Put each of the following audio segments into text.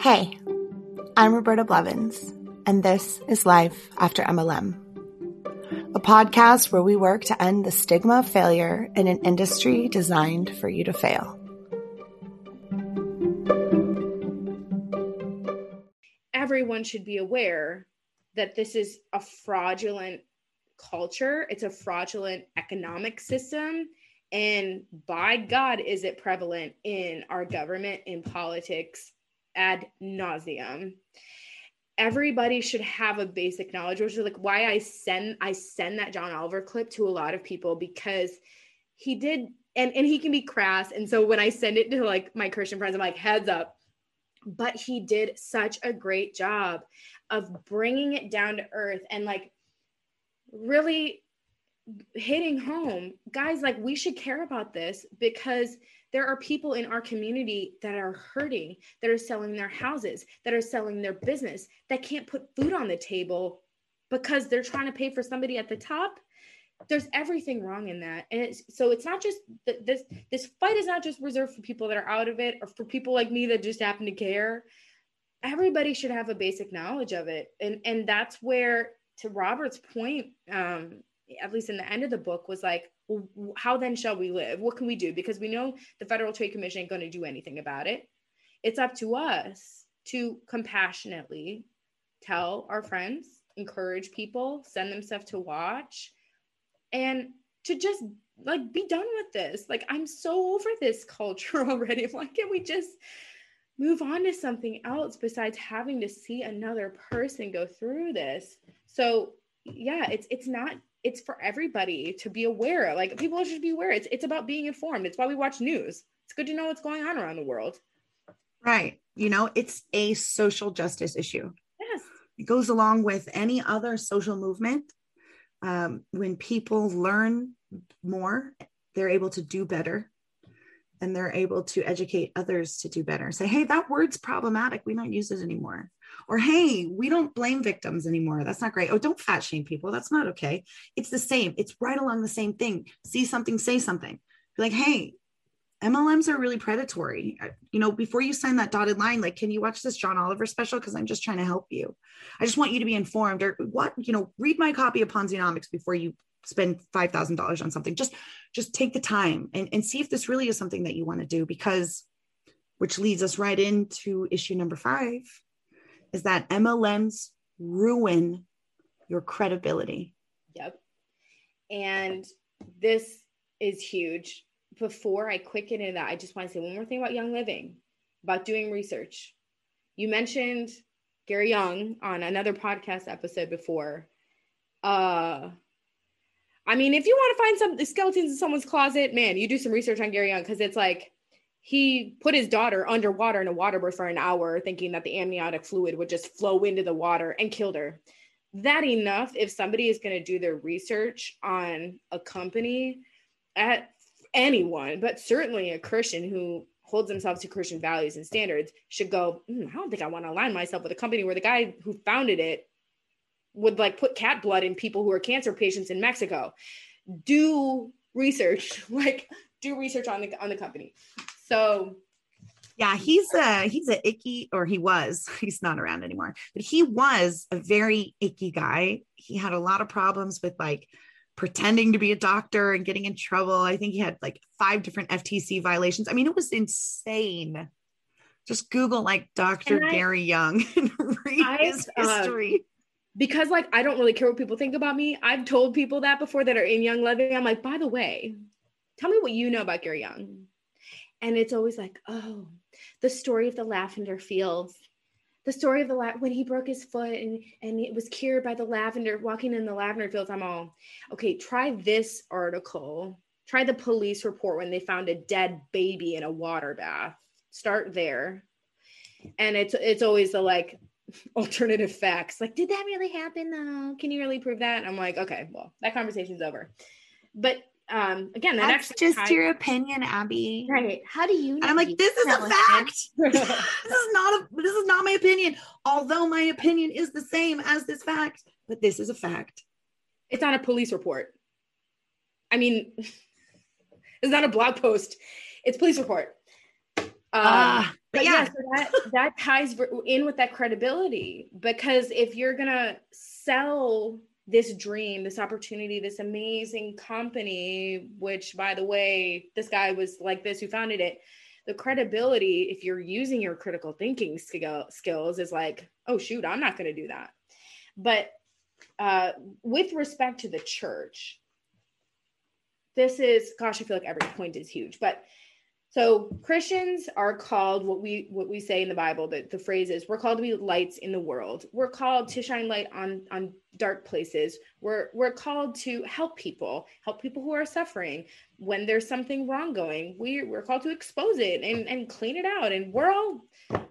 Hey, I'm Roberta Blevins, and this is Life After MLM, a podcast where we work to end the stigma of failure in an industry designed for you to fail. Everyone should be aware that this is a fraudulent culture, it's a fraudulent economic system. And by God, is it prevalent in our government, in politics, ad nauseum. Everybody should have a basic knowledge, which is like why I send I send that John Oliver clip to a lot of people because he did and and he can be crass. And so when I send it to like my Christian friends, I'm like heads up. But he did such a great job of bringing it down to earth and like really hitting home guys like we should care about this because there are people in our community that are hurting, that are selling their houses, that are selling their business, that can't put food on the table because they're trying to pay for somebody at the top. There's everything wrong in that. And it's, so it's not just this this fight is not just reserved for people that are out of it or for people like me that just happen to care. Everybody should have a basic knowledge of it. And and that's where to Robert's point um at least in the end of the book was like well, how then shall we live? What can we do? Because we know the federal trade commission ain't going to do anything about it. It's up to us to compassionately tell our friends encourage people send them stuff to watch and to just like be done with this. Like i'm so over this culture already. Why can't we just move on to something else besides having to see another person go through this? So yeah it's it's not it's for everybody to be aware. Like people should be aware. It's it's about being informed. It's why we watch news. It's good to know what's going on around the world. Right. You know, it's a social justice issue. Yes. It goes along with any other social movement. Um, when people learn more, they're able to do better and they're able to educate others to do better. Say, hey, that word's problematic. We don't use it anymore. Or, hey, we don't blame victims anymore. That's not great. Oh, don't fat shame people. That's not okay. It's the same. It's right along the same thing. See something, say something. Be like, hey, MLMs are really predatory. You know, before you sign that dotted line, like, can you watch this John Oliver special? Because I'm just trying to help you. I just want you to be informed or what, you know, read my copy of Ponzinomics before you spend $5,000 on something. Just, just take the time and, and see if this really is something that you want to do because which leads us right into issue number five is that MLMs ruin your credibility. Yep. And this is huge. Before I quick get into that, I just want to say one more thing about Young Living, about doing research. You mentioned Gary Young on another podcast episode before. Uh I mean, if you want to find some skeletons in someone's closet, man, you do some research on Gary Young because it's like he put his daughter underwater in a water birth for an hour, thinking that the amniotic fluid would just flow into the water and killed her. That enough if somebody is going to do their research on a company at anyone, but certainly a Christian who holds himself to Christian values and standards should go, mm, I don't think I want to align myself with a company where the guy who founded it would like put cat blood in people who are cancer patients in Mexico. Do research, like do research on the on the company. So yeah, he's a he's a icky, or he was. He's not around anymore, but he was a very icky guy. He had a lot of problems with like pretending to be a doctor and getting in trouble. I think he had like five different FTC violations. I mean, it was insane Just Google like Dr. I- Gary Young and read I've, his um, history. because like I don't really care what people think about me. I've told people that before that are in Young Living. I'm like, by the way, tell me what you know about Gary Young. And it's always like, oh, the story of the lavender fields. The story of the la- when he broke his foot and and it was cured by the lavender walking in the lavender fields. I'm all okay. Try this article. Try the police report when they found a dead baby in a water bath. Start there, and it's it's always the like alternative facts. Like, did that really happen though? Can you really prove that? I'm like, okay, well, that conversation's over. But um, again, that That's just your opinion, Abby. right. How do you? And I'm like, this is a fact. this is not a this is not my opinion. Although my opinion is the same as this fact, but this is a fact. it's not a police report. I mean, it's not a blog post. It's police report. Um, but but yeah, yeah. so that that ties in with that credibility because if you're gonna sell this dream, this opportunity, this amazing company, which by the way, this guy was like this who founded it. The credibility, if you're using your critical thinking skill, skills, is like, oh shoot, I'm not gonna do that. But uh, with respect to the church, this is gosh, I feel like every point is huge, but so Christians are called what we what we say in the Bible that the phrase is we're called to be lights in the world. We're called to shine light on on dark places. We're we're called to help people, help people who are suffering. When there's something wrong going, we we're called to expose it and and clean it out. And we're all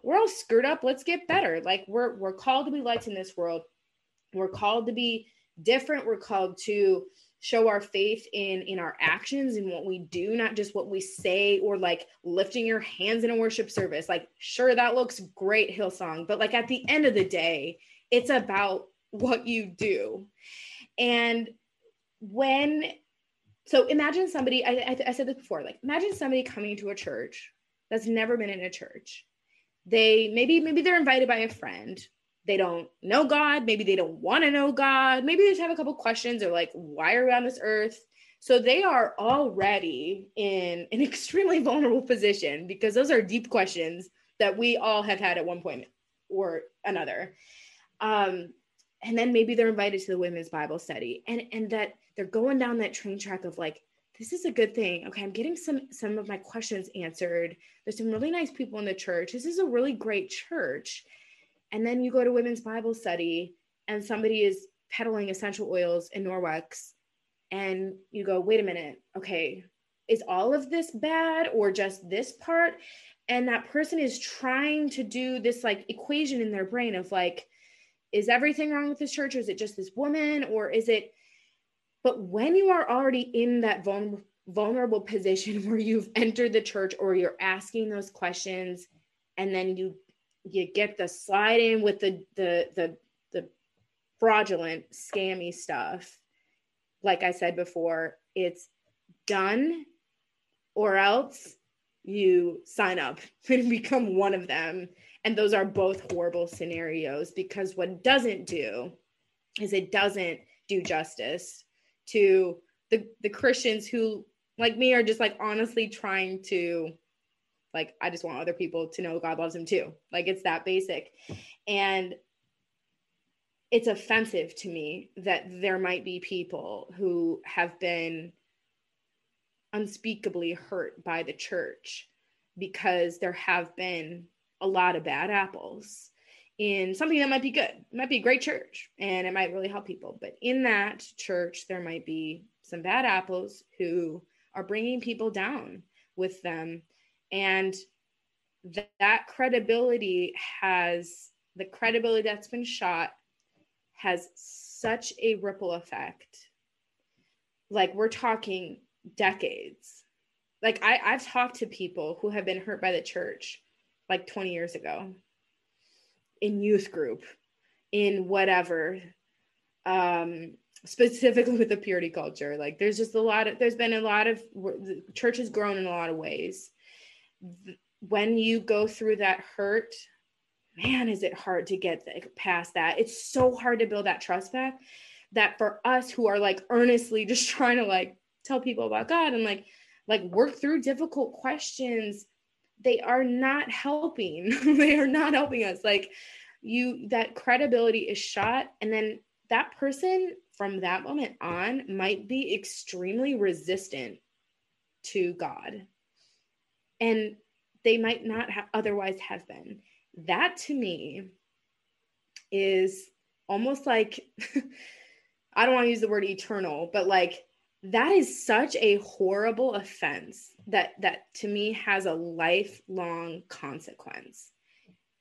we're all screwed up. Let's get better. Like we're we're called to be lights in this world. We're called to be different. We're called to show our faith in in our actions and what we do not just what we say or like lifting your hands in a worship service. Like sure that looks great hillsong but like at the end of the day it's about what you do. And when so imagine somebody I, I, I said this before like imagine somebody coming to a church that's never been in a church. They maybe maybe they're invited by a friend they don't know God. Maybe they don't want to know God. Maybe they just have a couple questions or like, why are we on this earth? So they are already in an extremely vulnerable position because those are deep questions that we all have had at one point or another. Um, and then maybe they're invited to the women's Bible study and, and that they're going down that train track of like, this is a good thing. Okay, I'm getting some some of my questions answered. There's some really nice people in the church. This is a really great church and then you go to women's bible study and somebody is peddling essential oils in norwex and you go wait a minute. Okay. Is all of this bad or just this part? And that person is trying to do this like equation in their brain of like is everything wrong with this church? Or is it just this woman? Or is it but when you are already in that vulnerable vulnerable position where you've entered the church or you're asking those questions and then you you get the slide in with the the the the fraudulent scammy stuff. Like i said before it's done or else you sign up and become one of them. And those are both horrible scenarios because what doesn't do is it doesn't do justice to the the christians who like me are just like honestly trying to like i just want other people to know god loves them too like it's that basic and it's offensive to me that there might be people who have been unspeakably hurt by the church because there have been a lot of bad apples in something that might be good. It might be a great church and it might really help people. But in that church, there might be some bad apples who are bringing people down with them. And th- that credibility has the credibility that's been shot has such a ripple effect. Like we're talking decades. Like I, I've talked to people who have been hurt by the church like 20 years ago in youth group, in whatever, um, specifically with the purity culture. Like there's just a lot of, there's been a lot of, the church has grown in a lot of ways. When you go through that hurt, man, is it hard to get past that. It's so hard to build that trust back that for us who are like earnestly just trying to like tell people about God and like, like work through difficult questions they are not helping. they are not helping us. Like you, that credibility is shot. And then that person from that moment on might be extremely resistant to God. And they might not have otherwise have been. That to me is almost like I don't want to use the word eternal, but like that is such a horrible offense that that to me has a lifelong consequence.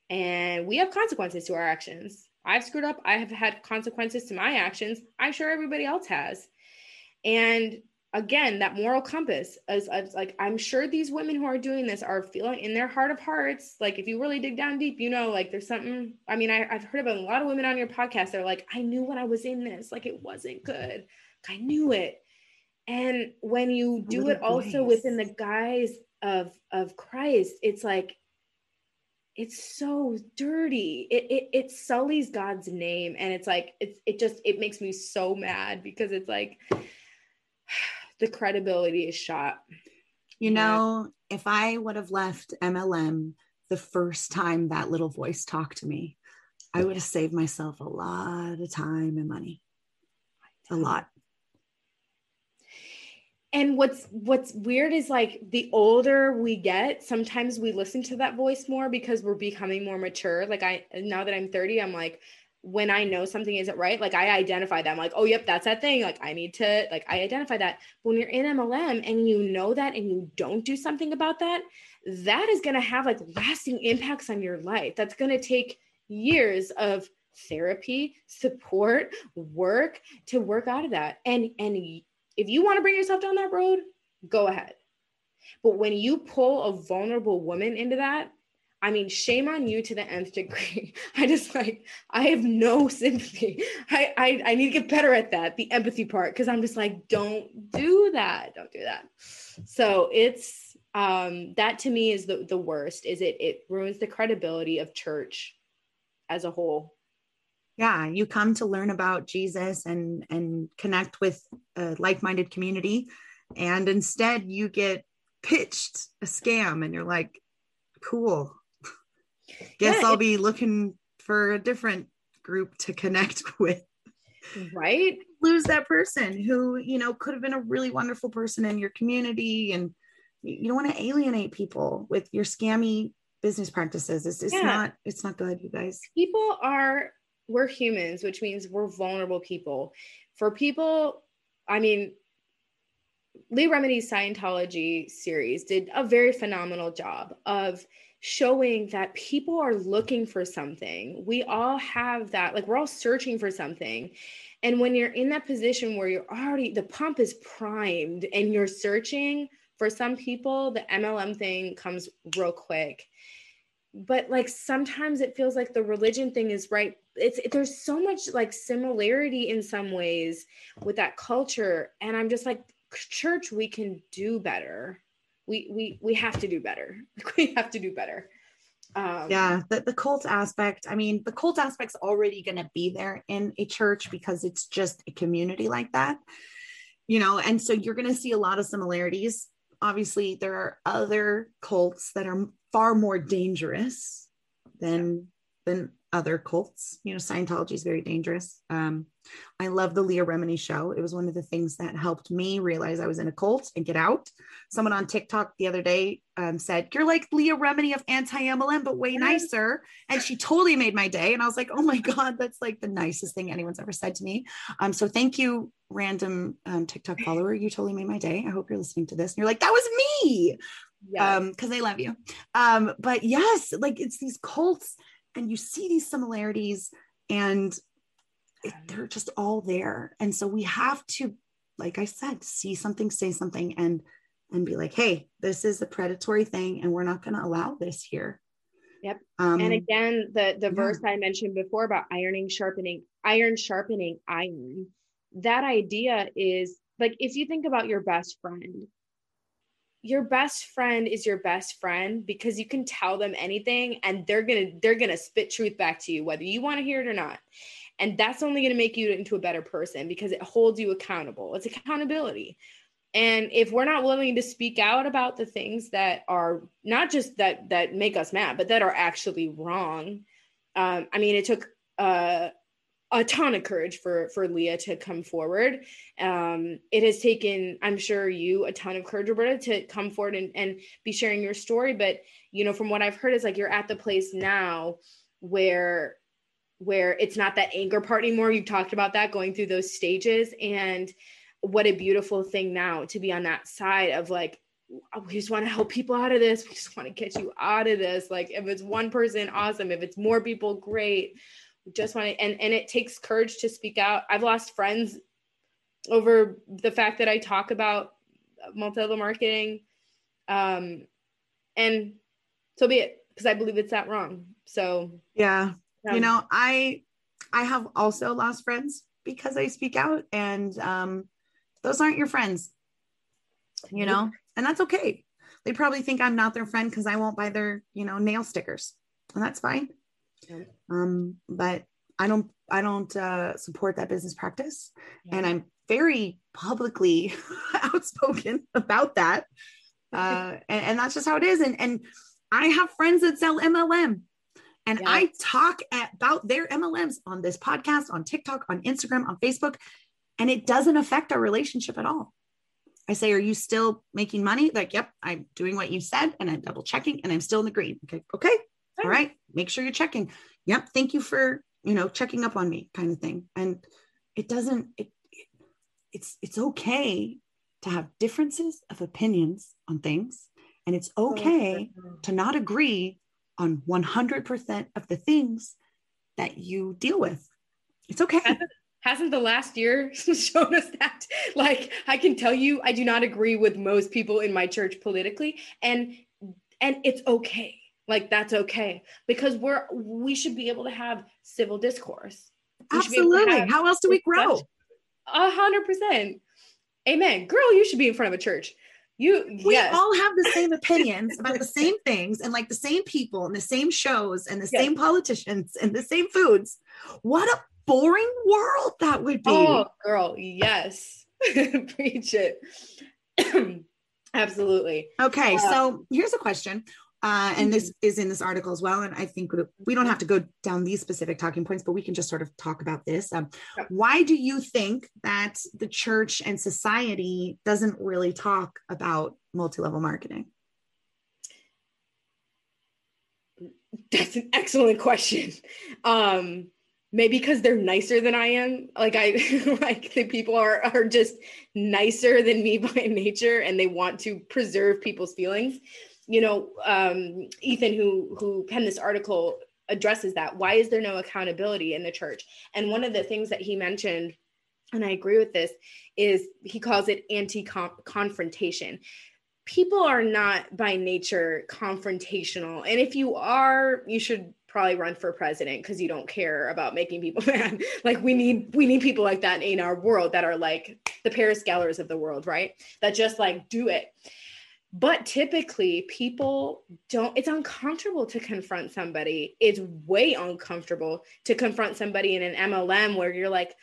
And we have consequences to our actions. I've screwed up. I have had consequences to my actions. I'm sure everybody else has. And again that moral compass as, as, like i'm sure these women who are doing this are feeling in their heart of hearts like if you really dig down deep you know like there's something i mean I, i've heard about a lot of women on your podcast they're like i knew when i was in this like it wasn't good. I knew it. And when you do it also within the guise of of christ it's like it's so dirty. It, it it sullies god's name and it's like it's it just it makes me so mad because it's like the credibility is shot. You know, if I would have left MLM the first time that little voice talked to me, I would have saved myself a lot of time and money. A lot. And what's what's weird is like the older we get, sometimes we listen to that voice more because we're becoming more mature. Like I now that I'm 30, I'm like, when I know something isn't right, like I identify them, like, oh, yep, that's that thing. Like I need to, like, I identify that. But when you're in MLM and you know that and you don't do something about that, that is going to have like lasting impacts on your life. That's going to take years of therapy, support, work to work out of that. And, and if you want to bring yourself down that road, go ahead. But when you pull a vulnerable woman into that, I mean, shame on you to the nth degree. I just like, I have no sympathy. I, I, I need to get better at that, the empathy part, because I'm just like, don't do that. Don't do that. So it's, um, that to me is the, the worst is it, it ruins the credibility of church as a whole. Yeah. You come to learn about Jesus and, and connect with a like-minded community. And instead you get pitched a scam and you're like, cool guess yeah, I'll be looking for a different group to connect with. Right? Lose that person who, you know, could have been a really wonderful person in your community. And you don't want to alienate people with your scammy business practices. It's, it's yeah. not, it's not good, you guys. People are, we're humans, which means we're vulnerable people. For people, I mean, Leah Remini's Scientology series did a very phenomenal job of showing that people are looking for something. We all have that, like we're all searching for something. And when you're in that position where you're already, the pump is primed and you're searching, for some people, the MLM thing comes real quick. But like sometimes it feels like the religion thing is right. It's it, there's so much like similarity in some ways with that culture. And I'm just like, church, we can do better we we we have to do better. We have to do better. Um, yeah the, the cult aspect i mean the cult aspect's already going to be there in a church because it's just a community like that you know and so you're going to see a lot of similarities. Obviously there are other cults that are far more dangerous than than other cults. You know, Scientology is very dangerous. Um, I love the Leah Remini show. It was one of the things that helped me realize I was in a cult and get out. Someone on TikTok the other day um, said, You're like Leah Remini of anti MLM, but way nicer. And she totally made my day. And I was like, Oh my God, that's like the nicest thing anyone's ever said to me. Um, so thank you, random um, TikTok follower. You totally made my day. I hope you're listening to this. And you're like, That was me. Yes. Um, because I love you. Um, but yes, like it's these cults and you see these similarities and it, they're just all there. And so we have to like i said see something say something and and be like hey this is a predatory thing and we're not going to allow this here. Yep. Um, and again the the yeah. verse i mentioned before about ironing sharpening iron sharpening iron that idea is like if you think about your best friend your best friend is your best friend because you can tell them anything and they're to they're to spit truth back to you whether you want to hear it or not. And that's only to make you into a better person because it holds you accountable. It's accountability. And if we're not willing to speak out about the things that are not just that that make us mad but that are actually wrong um, i mean it took uh, a ton of courage for for leah to come forward. Um, it has taken i'm sure you a ton of courage roberta to come forward and, and be sharing your story. But you know from what i've heard is like you're at the place now where where it's not that anger part anymore. You've talked about that going through those stages. And what a beautiful thing now to be on that side of like we just want to help people out of this. We just want to get you out of this. Like if it's one person awesome. If it's more people great just want to and and it takes courage to speak out. I've lost friends over the fact that i talk about multi-level marketing um and so be it because i believe it's that wrong so. Yeah. Um, you know i i have also lost friends because i speak out and um those aren't your friends you know? And that's okay. They probably think i'm not their friend because i won't buy their you know nail stickers and that's fine. Um but i don't i don't uh, support that business practice yeah. and i'm very publicly outspoken about that uh and, and, that's just how it is and and i have friends that sell mlm and yeah. i talk about their mlms on this podcast on tiktok on instagram on facebook and it doesn't affect our relationship at all. I say, Are you still making money? Like, yep, I'm doing what you said and I'm double checking and I'm still in the green. Okay. Okay. All right. Make sure you're checking. Yep. Thank you for, you know, checking up on me kind of thing. And it doesn't, it, it's, it's okay to have differences of opinions on things. And it's oh, okay to not agree on 100% of the things that you deal with. It's okay hasn't the last year shown us that like i can tell you i do not agree with most people in my church politically and and it's okay like that's okay because we're we should be able to have civil discourse we absolutely how else do we grow a hundred percent amen girl you should be in front of a church you we yes. all have the same opinions about the same things and like the same people and the same shows and the yes. same politicians and the same foods what a boring world that would be. Oh, girl, yes. Preach it. Absolutely. Okay, uh, so here's a question. Uh, and this mm-hmm. is in this article as well. And I think we don't have to go down these specific talking points, but we can just sort of talk about this. Um, why do you think that the church and society doesn't really talk about multi level marketing? That's an excellent question. Um, maybe because they're nicer than I am. Like I like the people are are just nicer than me by nature and they want to preserve people's feelings. You know, um, Ethan who who penned this article addresses that. Why is there no accountability in the church? And one of the things that he mentioned and I agree with this is he calls it anti-confrontation people are not by nature confrontational and if you are you should probably run for president because you don't care about making people mad. like we need we need people like that in our world that are like the Paris Gellers of the world, right? That just like do it. But typically people don't it's uncomfortable to confront somebody. It's way uncomfortable to confront somebody in an MLM where you're like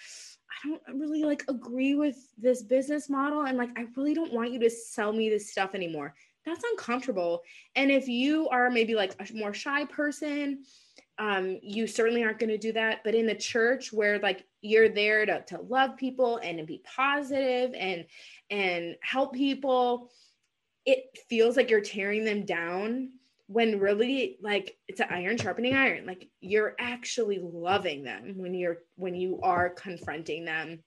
I don't really like agree with this business model and like I really don't want you to sell me this stuff anymore that's uncomfortable. And if you are maybe like a more shy person, um, you certainly aren't going to do that. But in the church where like you're there to, to love people and to be positive and and help people, it feels like you're tearing them down when really like it's an iron sharpening iron. Like you're actually loving them when you're when you are confronting them.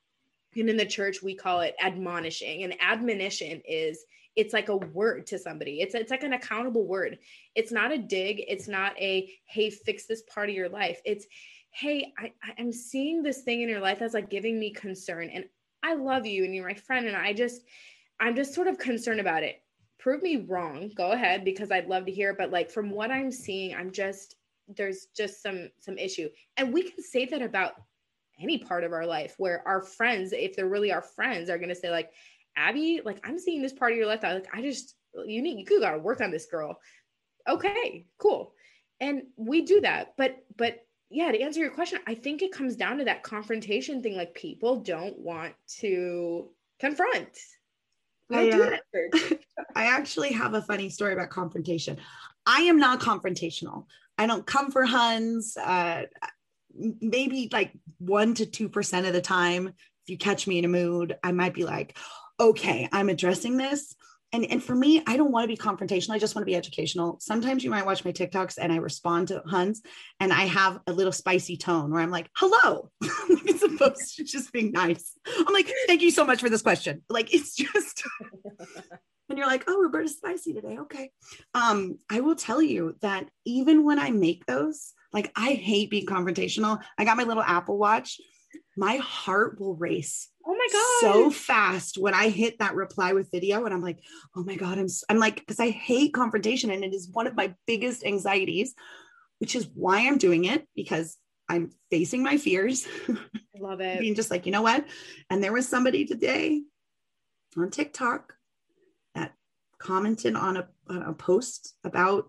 And in the church, we call it admonishing. And admonition is it's like a word to somebody. It's it's like an accountable word. It's not a dig. It's not a hey, fix this part of your life. It's hey, I, I'm seeing this thing in your life that's like giving me concern, and I love you, and you're my friend, and I just I'm just sort of concerned about it. Prove me wrong. Go ahead because I'd love to hear. But like from what I'm seeing, I'm just there's just some some issue, and we can say that about any part of our life where our friends, if they're really our friends, are going to say like, Abby, like I'm seeing this part of your life. I like I just you need you got to work on this girl. Okay, cool. And we do that. But but yeah, to answer your question, I think it comes down to that confrontation thing. Like people don't want to confront. I, uh. I actually have a funny story about confrontation. I am not confrontational. I don't come for Huns. Uh, maybe like one to two percent of the time, if you catch me in a mood, I might be like, "Okay, I'm addressing this." And and for me, I don't want to be confrontational. I just want to be educational. Sometimes you might watch my TikToks and I respond to Huns, and I have a little spicy tone where I'm like, "Hello," as supposed to just being nice. I'm like, "Thank you so much for this question." Like it's just and you're like, oh, Roberta's spicy today. Okay. Um, I will tell you that even when I make those, like I hate being confrontational. I got my little Apple Watch. My heart will race Oh my god. so fast when I hit that reply with video, and I'm like, oh my god, I'm I'm like because I hate confrontation, and it is one of my biggest anxieties, which is why I'm doing it because I'm facing my fears I love it. being just like, you know what? And there was somebody today on TikTok that commented on a, on a post about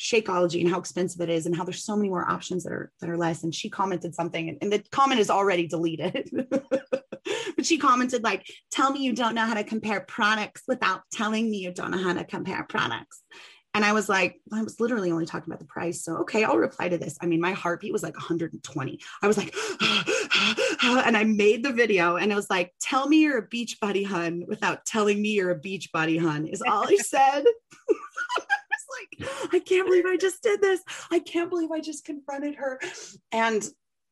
Shakeology and how expensive it is and how there's so many more options that are that are less. And she commented something, and, and the comment is already deleted. but she commented like, "Tell me you don't know how to compare products without telling me you don't know how to compare products." And I was like, I was literally only talking about the price. So, okay, I'll reply to this. I mean, my heartbeat was like 120. I was like, and I made the video and it was like, tell me you're a Beachbody hun without telling me you're a Beachbody hun, is all I said. Like, I can't believe I just did this. I can't believe I just confronted her. And,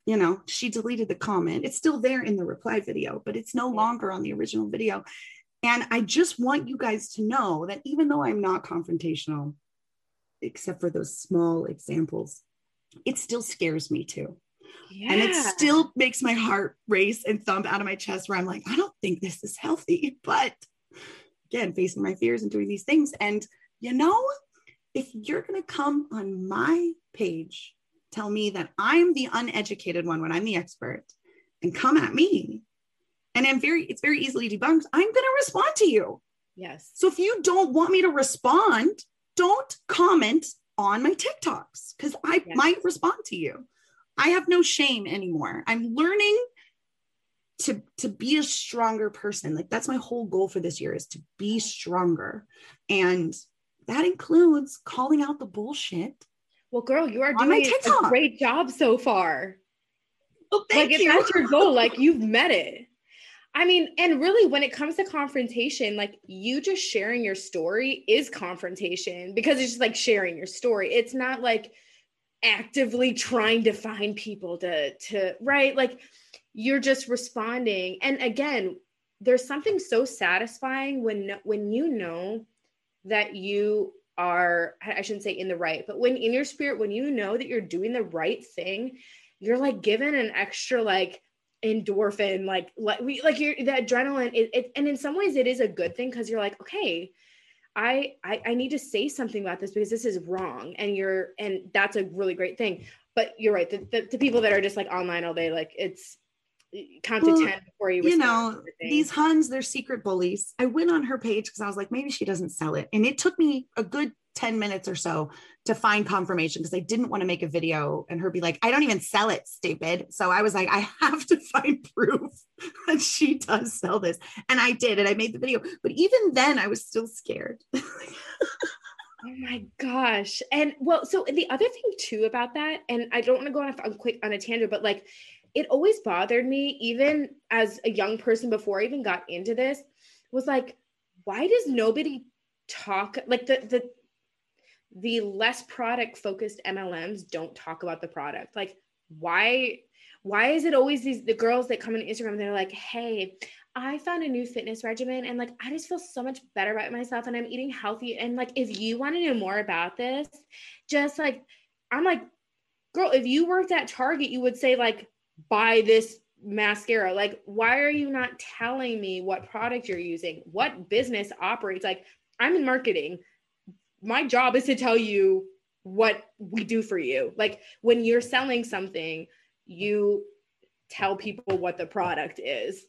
you know, she deleted the comment. It's still there in the reply video, but it's no longer on the original video. And I just want you guys to know that even though I'm not confrontational, except for those small examples, it still scares me too. Yeah. And it still makes my heart race and thump out of my chest where I'm like, I don't think this is healthy. But again, facing my fears and doing these things. And you know, if you're going to come on my page, tell me that I'm the uneducated one when I'm the expert and come at me. And I'm very, it's very easily debunked. I'm going to respond to you. yes. So if you don't want me to respond, don't comment on my TikToks because I Yes. might respond to you. I have no shame anymore. I'm learning to to be a stronger person. Like that's my whole goal for this year is to be stronger. And that includes calling out the bullshit. Well, girl, you are doing a great job so far. Oh, thank like you. if that's your goal, like you've met it. I mean, and really when it comes to confrontation, like you just sharing your story is confrontation because it's just like sharing your story. It's not like actively trying to find people to to right like you're just responding and again there's something so satisfying when when you know that you are i shouldn't say in the right but when in your spirit when you know that you're doing the right thing you're like given an extra like endorphin like like we like you're the adrenaline it, it and in some ways it is a good thing because you're like okay I, I I need to say something about this because this is wrong and you're and that's a really great thing. But you're right the, the, the people that are just like online all day like it's count Well, to 10 before you you know, everything. these Huns, they're secret bullies. I went on her page because I was like, maybe she doesn't sell it. And it took me a good 10 minutes or so to find confirmation because I didn't want to make a video and her be like, I don't even sell it, stupid. So I was like, I have to find proof that she does sell this. And I did. And I made the video. But even then, I was still scared. Oh my gosh. And well, so the other thing too about that, and I don't want to go on a, on quick on a tangent, but like it always bothered me, even as a young person before I even got into this, was like, why does nobody talk like the the the less product focused MLMs don't talk about the product? Like, why why is it always these the girls that come on Instagram they're like, hey, I found a new fitness regimen and like I just feel so much better about myself and I'm eating healthy. And like, if you want to know more about this, just like, I'm like, girl, if you worked at Target, you would say, like, buy this mascara. Like, why are you not telling me what product you're using? What business operates? Like, I'm in marketing. My job is to tell you what we do for you. Like, when you're selling something, you tell people what the product is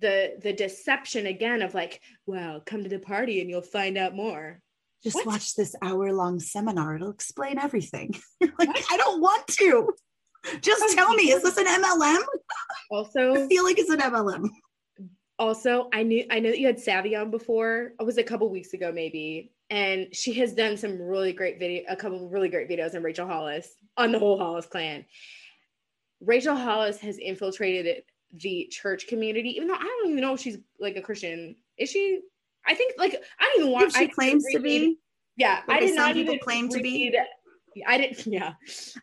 the the deception again of like well come to the party and you'll find out more Just What? watch this hour long seminar. It'll explain everything. like, What? I don't want to. Just tell me, is this an MLM? Also, I feel like it's an MLM. Also, I knew I know that you had Savvy on before. It was a couple weeks ago, maybe, and she has done some really great video, a couple of really great videos on Rachel Hollis on the whole Hollis clan. Rachel Hollis has infiltrated the church community, even though I don't even know if she's like a Christian. Is she? I think like I don't even want. She claims to be. Yeah, Like I did some not people even claim to be. I didn't. Yeah,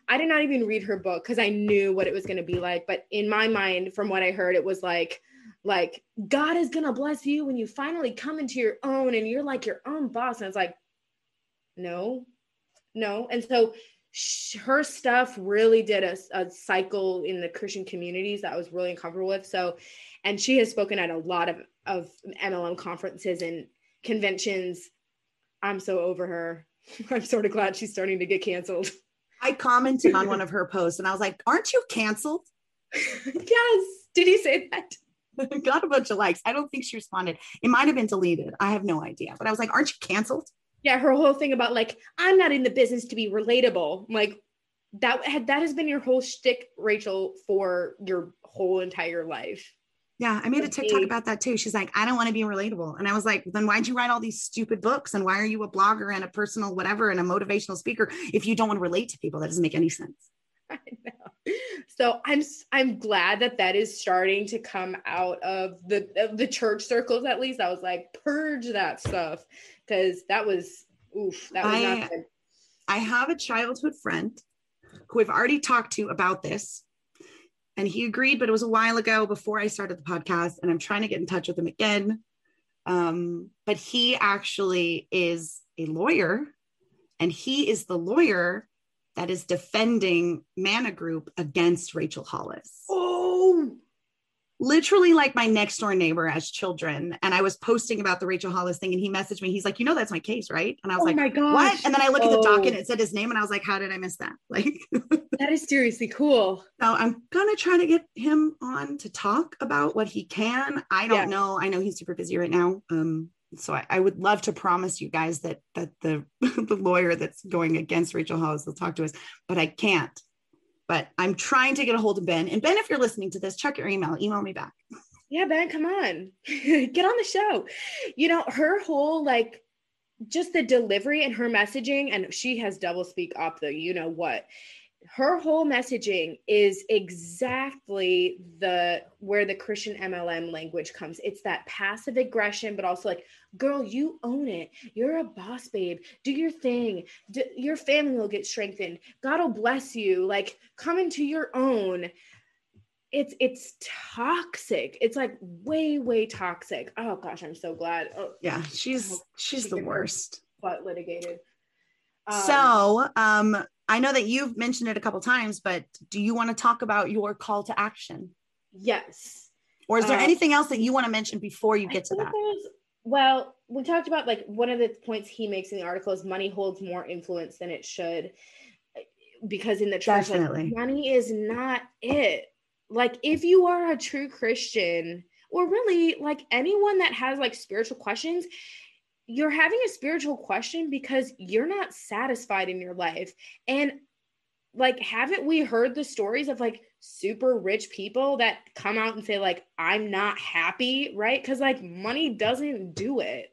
I did not even read her book because I knew what it was going to be like. But in my mind, from what I heard, it was like, like God is going to bless you when you finally come into your own and you're like your own boss. And it's like, no, no. And so sh- her stuff really did a, a cycle in the Christian communities that I was really uncomfortable with. So, and she has spoken at a lot of of MLM conferences and conventions. I'm so over her. I'm sort of glad she's starting to get canceled. I commented on one of her posts and I was like, Aren't you canceled? yes. Did he say that? Got a bunch of likes. I don't think she responded. It might have been deleted. I have no idea. But I was like, Aren't you canceled? Yeah, her whole thing about like, I'm not in the business to be relatable. I'm Like that had that has been your whole shtick, Rachel, for your whole entire life. Yeah, I made a TikTok about that too. She's like, I don't want to be relatable. And I was like, then why'd you write all these stupid books? And why are you a blogger and a personal whatever and a motivational speaker if you don't want to relate to people? That doesn't make any sense. I know. So I'm I'm glad that that is starting to come out of the of the church circles at least. I was like purge that stuff because that was oof that was I- not good. I have a childhood friend who I've already talked to about this. And he agreed, but it was a while ago before I started the podcast. And I'm trying to get in touch with him again. Um, but he actually is a lawyer, and he is the lawyer that is defending Mana Group against Rachel Hollis. Oh, literally like my next door neighbor as children. And I was posting about the Rachel Hollis thing, and he messaged me. He's like, "You know, that's my case, right?" And I was oh like, my gosh. "What?" And then I look at the docket, and Oh, it said his name, and I was like, "How did I miss that?" Like, that is seriously cool. so I'm gonna try to get him on to talk about what he can. I don't Yeah. know. I know he's super busy right now. Um, so I, I would love to promise you guys that that the the lawyer that's going against Rachel Hollis will talk to us, but I can't. But I'm trying to get a hold of Ben. And Ben, if you're listening to this, check your email. Email me back. Yeah, Ben, come on. Get on the show. You know, her whole like just the delivery and her messaging, and she has double speak up the you know what. Her whole messaging is exactly the where the Christian MLM language comes. It's that passive aggression, but also like, girl, you own it. You're a boss, babe. Do your thing. Your family will get strengthened. God will bless you. Like, come into your own it's it's toxic it's like way way toxic oh gosh i'm so glad oh Yeah, she's she's she the worst. but litigated Um, so um I know that you've mentioned it a couple times, but do you want to talk about your call to action? yes Or is there Uh, anything else that you want to mention before you get to that? well we talked about like one of the points he makes in the article is money holds more influence than it should because in the church like, money is not it like if you are a true christian or really like anyone that has like spiritual questions you're having a spiritual question because you're not satisfied in your life. And like haven't we heard the stories of like super rich people that come out and say like i'm not happy right? Because like money doesn't do it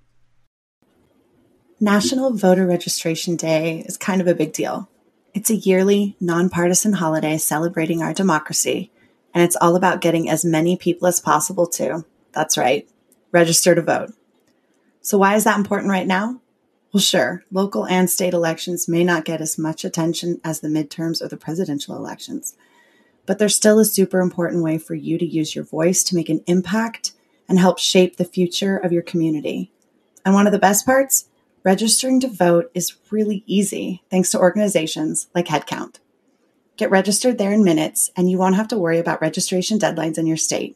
National Voter Registration Day is kind of a big deal. It's a yearly, nonpartisan holiday celebrating our democracy, and it's all about getting as many people as possible to, that's right, register to vote. So, why is that important right now? Well, sure, local and state elections may not get as much attention as the midterms or the presidential elections, but they're still a super important way for you to use your voice to make an impact and help shape the future of your community. And one of the best parts? Registering to vote is really easy thanks to organizations like Headcount. Get registered there in minutes, and you won't have to worry about registration deadlines in your state.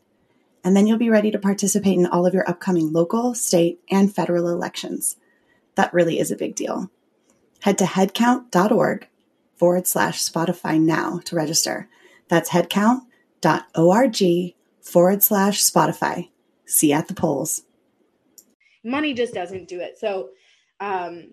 And then you'll be ready to participate in all of your upcoming local, state, and federal elections. That really is a big deal. Head to headcount.org forward slash Spotify now to register. That's headcount.org forward slash Spotify. See you at the polls. Money just doesn't do it. So, um,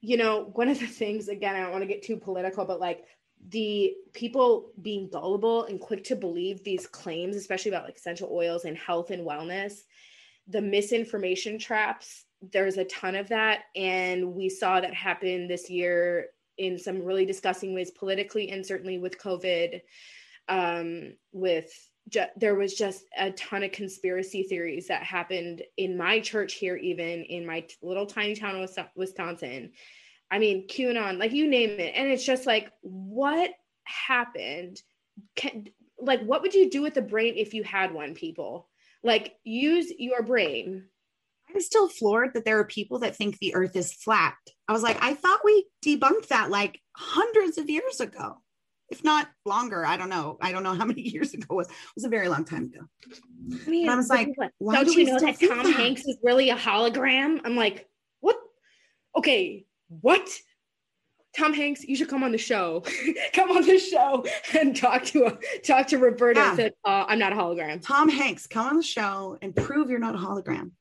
you know, one of the things, again, I don't want to get too political, but like the people being gullible and quick to believe these claims, especially about like essential oils and health and wellness, the misinformation traps, there's a ton of that. And we saw that happen this year in some really disgusting ways politically and certainly with COVID, um, with ju- there was just a ton of conspiracy theories that happened in my church here, even in my t- little tiny town of Wisconsin. I mean, QAnon, like you name it. And it's just like, what happened? Can, like, what would you do with the brain if you had one, people? Like, use your brain. I'm still floored that there are people that think the earth is flat. I was like, I thought we debunked that like hundreds of years ago if not longer. I don't know. I don't know how many years ago it was. It was a very long time ago. I mean, and I was like, why don't do you know that Tom that? Hanks is really a hologram? I'm like, what? Okay, what? Tom Hanks, you should come on the show. come on the show and talk to talk to Roberta. Yeah. Said, uh, I'm not a hologram. Tom Hanks, come on the show and prove you're not a hologram.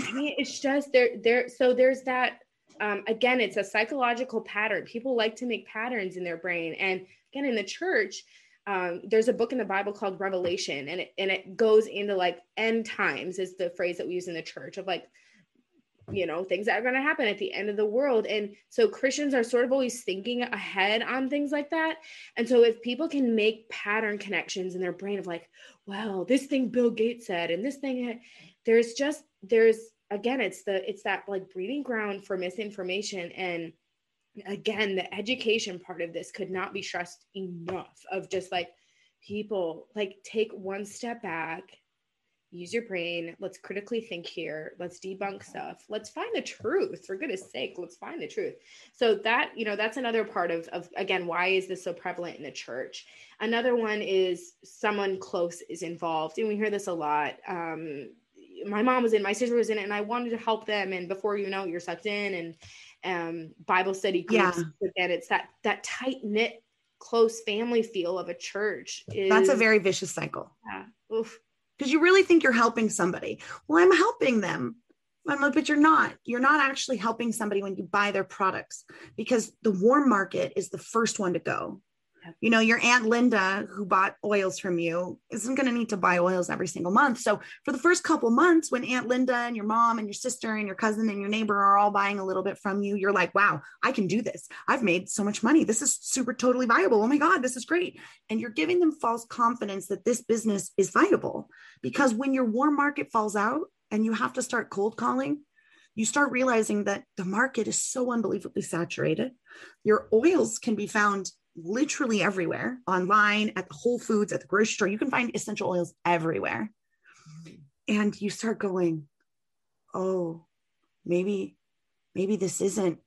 I mean, it's just there. There. So there's that. Um, again, it's a psychological pattern. People like to make patterns in their brain, and again in the church um, there's a book in the bible called revelation and it, and it goes into like end times is the phrase that we use in the church of like you know things that are going to happen at the end of the world. And so christians are sort of always thinking ahead on things like that. And so if people can make pattern connections in their brain of like well this thing bill gates said and this thing there's just there's again it's the it's that like breeding ground for misinformation and again the education part of this could not be stressed enough of just like people like take one step back use your brain. Let's critically think here. Let's debunk stuff. Let's find the truth. For goodness sake, let's find the truth. So that, you know, that's another part of, of again, why is this so prevalent in the church? Another one is someone close is involved. And we hear this a lot. Um, my mom was in, my sister was in it, and I wanted to help them. And before you know, it, you're sucked in and um Bible study groups. Yeah. Again, it's that that tight knit, close family feel of a church. Is, That's a very vicious cycle. yeah. Because you really think you're helping somebody. Well, I'm helping them. I'm like, but you're not. You're not actually helping somebody when you buy their products because the warm market is the first one to go. You know, your Aunt Linda, who bought oils from you, isn't going to need to buy oils every single month. So, for the first couple months, when Aunt Linda and your mom and your sister and your cousin and your neighbor are all buying a little bit from you, you're like, wow, I can do this. I've made so much money. This is super totally viable. Oh my God, this is great. And you're giving them false confidence that this business is viable because when your warm market falls out and you have to start cold calling, you start realizing that the market is so unbelievably saturated. Your oils can be found literally everywhere online, at the Whole Foods, at the grocery store. You can find essential oils everywhere. And you start going, oh, maybe, maybe this isn't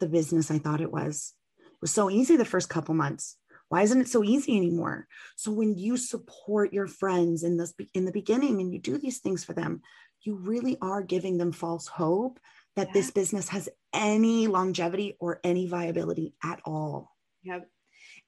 the business I thought it was. It was so easy the first couple months. Why isn't it so easy anymore? So when you support your friends in this in the beginning and you do these things for them, you really are giving them false hope that Yeah. this business has any longevity or any viability at all. Yep.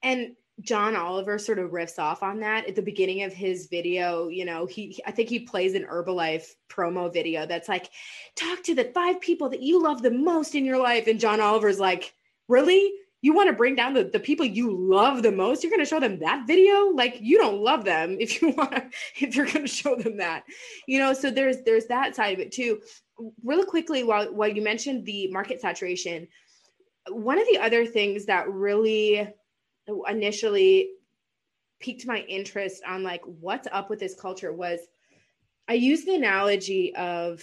And John Oliver sort of riffs off on that at the beginning of his video. You know, he, I think he plays an Herbalife promo video that's like, talk to the five people that you love the most in your life. And John Oliver's like, really? You want to bring down the, the people you love the most? You're going to show them that video? Like, you don't love them if you want to, if you're going to show them that, you know? So there's, there's that side of it too. Really quickly, while, while you mentioned the market saturation, one of the other things that really initially piqued my interest on like what's up with this culture was I used the analogy of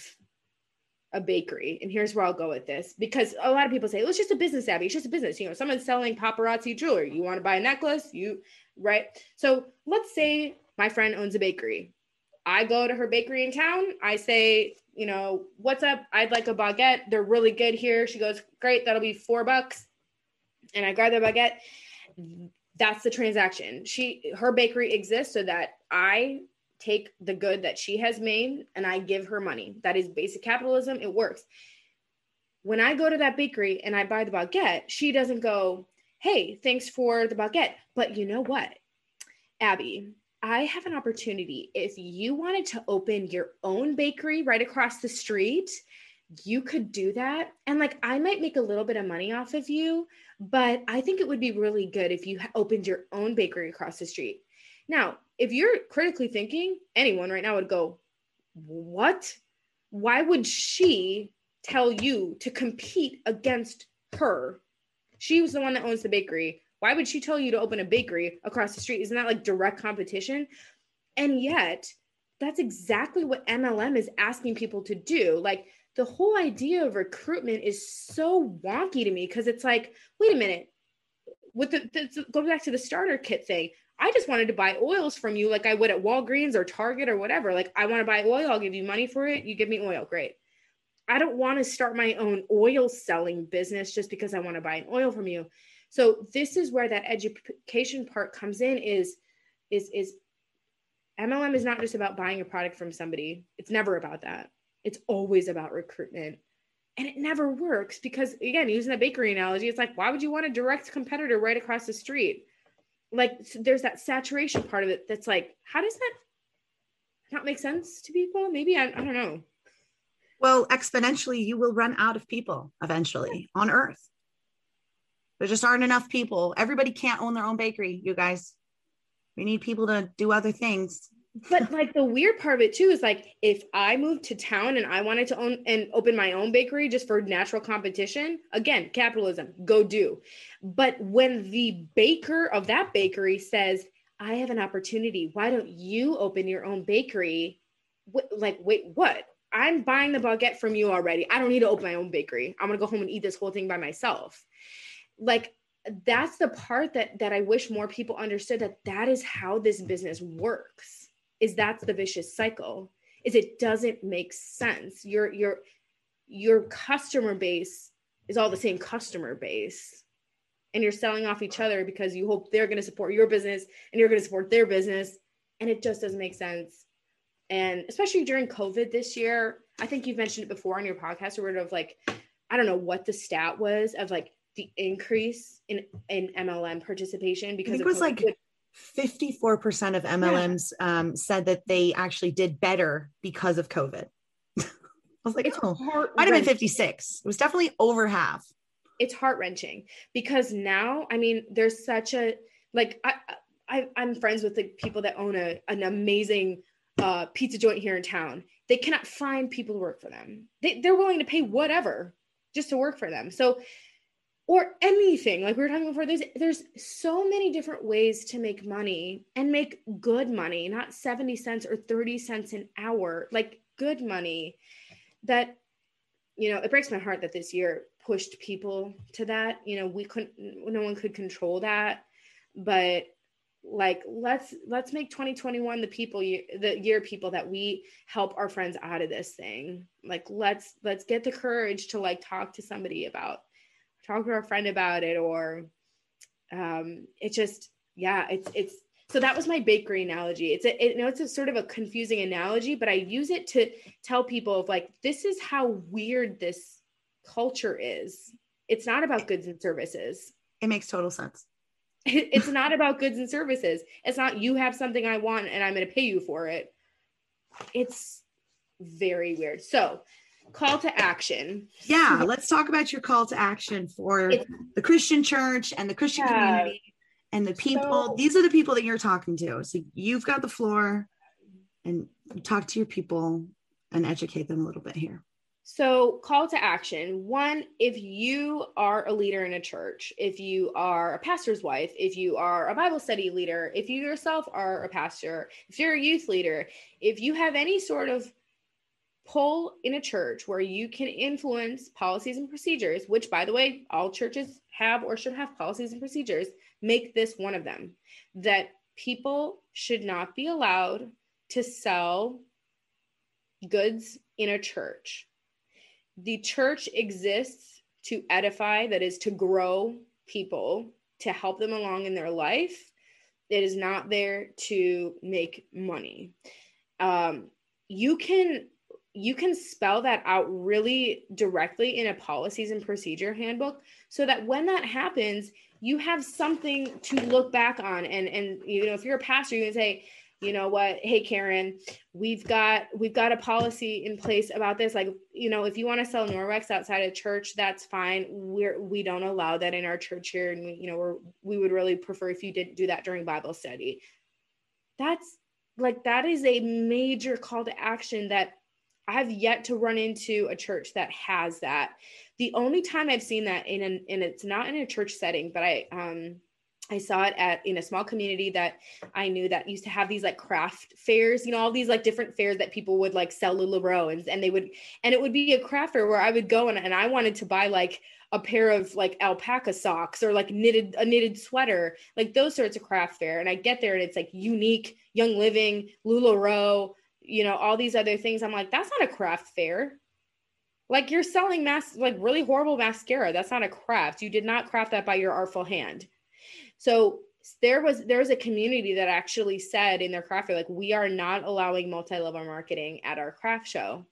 a bakery, and here's where I'll go with this because a lot of people say well, it's just a business, Abby. It's just a business. You know, someone's selling paparazzi jewelry. You want to buy a necklace, you right? So let's say my friend owns a bakery. I go to her bakery in town. I say, you know, what's up? I'd like a baguette. They're really good here. She goes, great. That'll be four bucks. And I grab the baguette. That's the transaction. She, her bakery exists so that I take the good that she has made and I give her money. That is basic capitalism. It works. When I go to that bakery and I buy the baguette, she doesn't go, hey, thanks for the baguette. But you know what, Abby, I have an opportunity. If you wanted to open your own bakery right across the street, you could do that. And like, I might make a little bit of money off of you, but I think it would be really good if you opened your own bakery across the street. Now, if you're critically thinking, anyone right now would go, What? Why would she tell you to compete against her? She was the one that owns the bakery. Why would she tell you to open a bakery across the street? Isn't that like direct competition? And yet, that's exactly what MLM is asking people to do. Like the whole idea of recruitment is so wonky to me because it's like, wait a minute, with the, the go back to the starter kit thing. I just wanted to buy oils from you like I would at Walgreens or Target or whatever. Like I want to buy oil, I'll give you money for it. You give me oil, great. I don't want to start my own oil selling business just because I want to buy an oil from you. So this is where that education part comes in is is is MLM is not just about buying a product from somebody. It's never about that. It's always about recruitment. And it never works because again, using the bakery analogy, it's like why would you want a direct competitor right across the street? Like there's that saturation part of it that's like how does that not make sense to people? Maybe I, I don't know. Well, exponentially, you will run out of people eventually on Earth. There just aren't enough people. Everybody can't own their own bakery, you guys. We need people to do other things. but like the weird part of it too is like if I moved to town and I wanted to own and open my own bakery just for natural competition, again, capitalism, go do. But when the baker of that bakery says, I have an opportunity, why don't you open your own bakery? Like, wait, what? I'm buying the baguette from you already. I don't need to open my own bakery. I'm gonna go home and eat this whole thing by myself. Like that's the part that that I wish more people understood that that is how this business works is that's the vicious cycle is it doesn't make sense. Your your your customer base is all the same customer base and you're selling off each other because you hope they're going to support your business and you're going to support their business and it just doesn't make sense. And especially during covid this year i think you've mentioned it before on your podcast or of like i don't know what the stat was of like the increase in in mlm participation because it was COVID. like 54% of mlms yeah. um, said that they actually did better because of covid i was like it's oh might have been 56 it was definitely over half it's heart wrenching because now, I mean, there's such a like I, I I'm friends with the people that own a an amazing uh, pizza joint here in town. They cannot find people to work for them. They they're willing to pay whatever just to work for them. So or anything. Like we were talking before there's there's so many different ways to make money and make good money not 70 cents or 30 cents an hour like good money that you know it breaks my heart that this year pushed people to that. You know we couldn't no one could control that. But like let's let's make 2021 the people the year people that we help our friends out of this thing. Like let's let's get the courage to like talk to somebody about talk to our friend about it or um it just yeah it's it's so that was my bakery analogy it's a it, you know it's a sort of a confusing analogy but i use it to tell people of like this is how weird this culture is. It's not about goods and services. It makes total sense. It's not about goods and services. It's not you have something I want and I'm going to pay you for it. It's very weird. So, call to action. Yeah, let's talk about your call to action for it's, the Christian church and the Christian yeah. community and the people. So, These are the people that you're talking to. So, you've got the floor and talk to your people and educate them a little bit here. So, call to action one, if you are a leader in a church, if you are a pastor's wife, if you are a Bible study leader, if you yourself are a pastor, if you're a youth leader, if you have any sort of pull in a church where you can influence policies and procedures, which, by the way, all churches have or should have policies and procedures, make this one of them that people should not be allowed to sell goods in a church the church exists to edify, that is to grow people, to help them along in their life. It is not there to make money. Um, you can you can spell that out really directly in a policies and procedure handbook so that when that happens you have something to look back on. And and you know if you're a pastor you can say you know what? Hey karen we've got we've got a policy in place about this. Like you know if you want to sell norwex outside of church that's fine. We're we don't allow that in our church here. And we, you know we're we would really prefer if you didn't do that during bible study. That's like that is a major call to action that i've yet to run into a church that has that the only time i've seen that in an and it's not in a church setting but i um I saw it at in a small community that I knew that used to have these like craft fairs, you know, all these like different fairs that people would like sell LuLaRoe and, and they would and it would be a craft fair where I would go and, and I wanted to buy like a pair of like alpaca socks or like knitted a knitted sweater, like those sorts of craft fair. And I get there and it's like Younique, young living, LuLaRoe, you know, all these other things. I'm like, that's not a craft fair. Like you're selling mass like really horrible mascara. That's not a craft. You did not craft that by your artful hand so there was there was a community that actually said in their craft fair, like we are not allowing multi-level marketing at our craft show.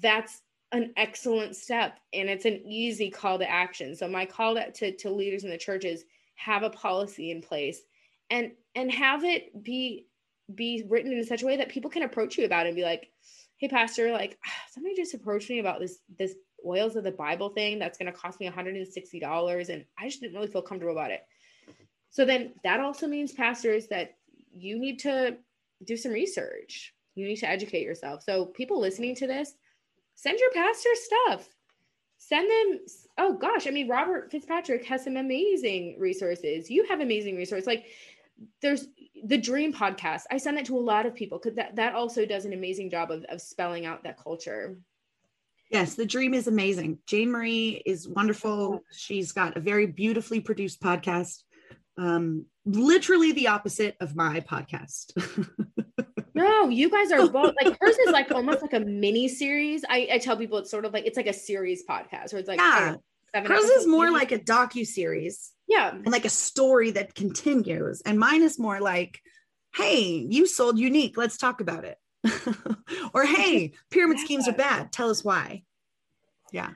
That's an excellent step and it's an easy call to action. So my call to, to, to leaders in the church is have a policy in place and and have it be be written in such a way that people can approach you about it and be like, hey pastor, like somebody just approached me about this this oils of the Bible thing that's gonna cost me $160 and I just didn't really feel comfortable about it so then that also means, pastors, that you need to do some research. You need to educate yourself. So people listening to this, send your pastor stuff. Send them, oh gosh, I mean, Robert Fitzpatrick has some amazing resources. You have amazing resources. Like there's the Dream podcast. I send that to a lot of people because that, that also does an amazing job of, of spelling out that culture. Yes, the dream is amazing. Jane Marie is wonderful. She's got a very beautifully produced podcast um, literally the opposite of my podcast. No, you guys are both like hers is like almost like a mini series. I, I tell people it's sort of like it's like a series podcast where it's like Yeah. Seven Hers is more like a docu series yeah and like a story that continues, and mine is more like, "Hey, you sold Younique. Let's talk about it." or hey, pyramid schemes are bad. Tell us why. Yeah.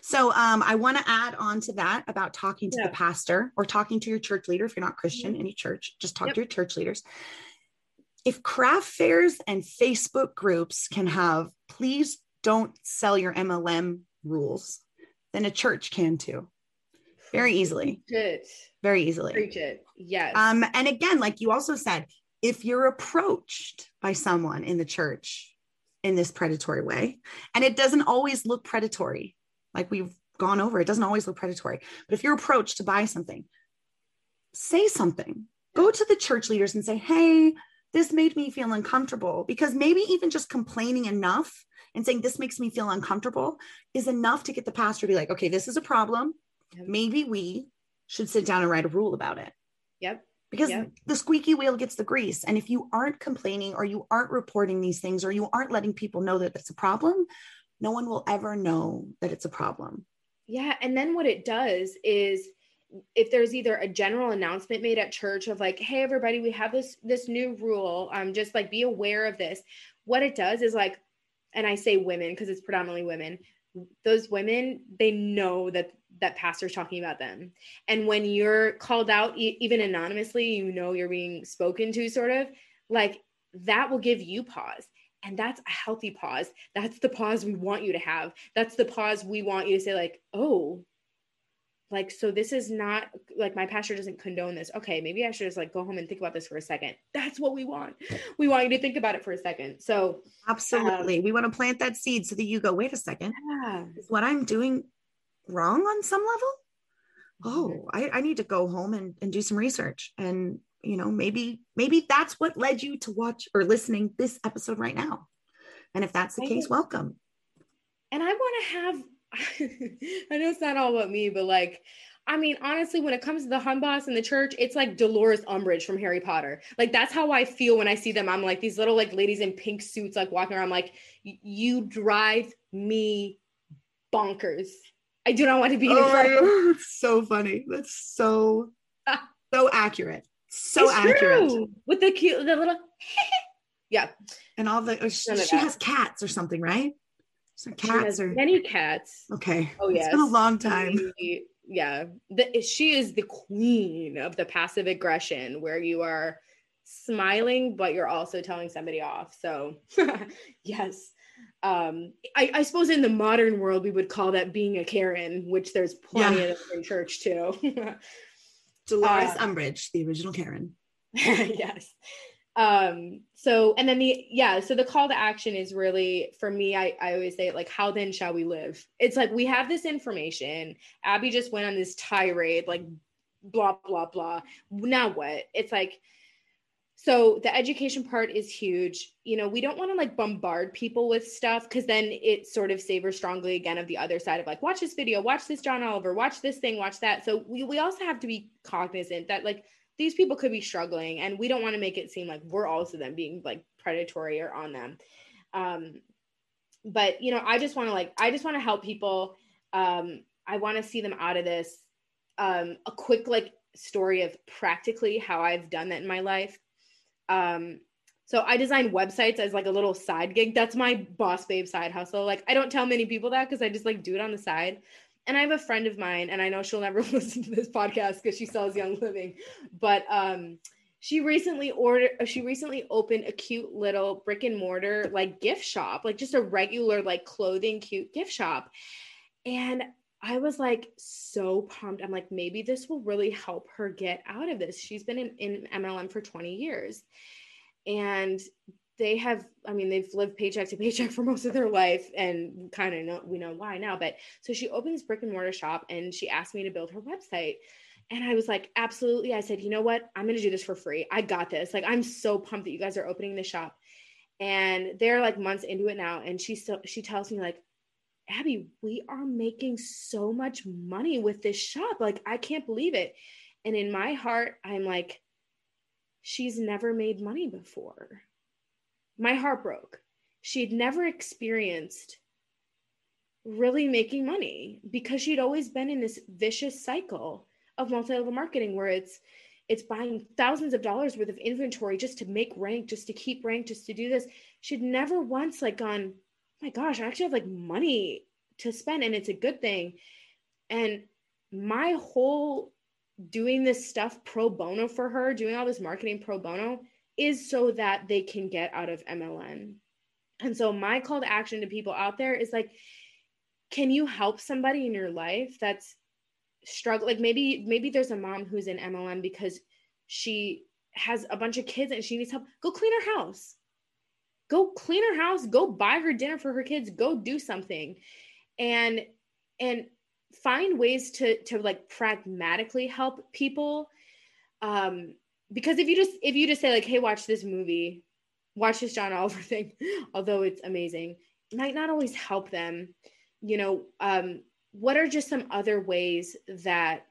So um, I want to add on to that about talking to Yeah. the pastor or talking to your church leader. If you're not Christian, Mhm. any church, just talk Yep. to your church leaders. If craft fairs and Facebook groups can have, please don't sell your MLM rules, then a church can too. Very easily. Preach it. Very easily. Preach it. Yes. Um, and again, like you also said, if you're approached by someone in the church in this predatory way, and it doesn't always look predatory, like we've gone over, it doesn't always look predatory. But if you're approached to buy something, say something. Go to the church leaders and say, hey, this made me feel uncomfortable. Because maybe even just complaining enough and saying, this makes me feel uncomfortable is enough to get the pastor to be like, okay, this is a problem. Yep. Maybe we should sit down and write a rule about it yep. because Yep. the squeaky wheel gets the grease. And if you aren't complaining or you aren't reporting these things or you aren't letting people know that it's a problem, no one will ever know that it's a problem. Yeah. And then what it does is if there's either a general announcement made at church of like, hey everybody, we have this this new rule. Um, just like be aware of this. What it does is like, and I say women because it's predominantly women, those women, they know that that pastor's talking about them. And when you're called out, even anonymously, you know you're being spoken to, sort of like that will give you pause. And that's a healthy pause. That's the pause we want you to have. That's the pause we want you to say, like, oh, like, so this is not like my pastor doesn't condone this. Okay, maybe I should just like go home and think about this for a second. That's what we want. We want you to think about it for a second. So, Absolutely. we want to plant that seed so that you go, wait a second, yeah. is what I'm doing wrong on some level? Oh, mm-hmm. I, I need to go home and, and do some research. And, you know, maybe, maybe that's what led you to watch or listening this episode right now. And if that's the I case, welcome. and I want to have I know it's not all about me, but like I mean, honestly, when it comes to the hun boss in the church, it's like Dolores Umbridge from Harry Potter. Like that's how I feel when I see them. I'm like these little like ladies in pink suits, like walking around. I'm like, you drive me bonkers. I do not want to be oh in Oh front. God, so funny. That's so so accurate. So It's accurate. true. with the cute, the little. yeah, And all the oh, she, she has cats or something, right? So cats or many cats. okay. Oh it's been a long time. She- yeah, the, she is the queen of the passive aggression, where you are smiling but you're also telling somebody off. So yes, um, I, I suppose in the modern world we would call that being a Karen, which there's plenty Yeah. of in church too. Dolores Uh, Umbridge, the original Karen. yes um so and then the yeah so the call to action is really for me i i always say it like how then shall we live? It's like we have this information. Abby just went on this tirade like blah blah blah. Now what? It's like so the education part is huge. You know we don't want to like bombard people with stuff because then it sort of savors strongly again of the other side of like watch this video watch this john oliver watch this thing watch that. So we, we also have to be cognizant that like these people could be struggling and we don't want to make it seem like we're also them being like predatory or on them. Um but you know i just want to like i just want to help people. Um i want to see them out of this. Um a quick like story of practically how i've done that in my life. Um so i design websites as like a little side gig. That's my boss babe side hustle. Like i don't tell many people that because i just like do it on the side and I have a friend of mine, and I know she'll never listen to this podcast because she sells Young Living, but um, she recently ordered, she recently opened a cute little brick and mortar like gift shop, like just a regular like clothing cute gift shop, and I was like so pumped. I'm like, maybe this will really help her get out of this. She's been in, in MLM for 20 years, and they have i mean they've lived paycheck to paycheck for most of their life and kind of know we know why now but so she opened this brick and mortar shop and she asked me to build her website. And i was like absolutely. I said you know what? I'm going to do this for free. I got this. Like i'm so pumped that you guys are opening the shop. And they're like months into it now and she still she tells me like abby we are making so much money with this shop. Like i can't believe it. And in my heart i'm like she's never made money before my heart broke. She'd never experienced really making money because she'd always been in this vicious cycle of multi-level marketing where it's it's buying thousands of dollars worth of inventory just to make rank just to keep rank just to do this she'd never once like gone oh my gosh i actually have like money to spend and it's a good thing and my whole doing this stuff pro bono for her doing all this marketing pro bono is so that they can get out of mlm and so my call to action to people out there is like can you help somebody in your life that's struggling? like maybe maybe there's a mom who's in mlm because she has a bunch of kids and she needs help. Go clean her house. Go clean her house. Go buy her dinner for her kids. Go do something. And and find ways to to like pragmatically help people. Um because if you just if you just say like hey watch this movie watch this john oliver thing although it's amazing might not always help them. You know um what are just some other ways that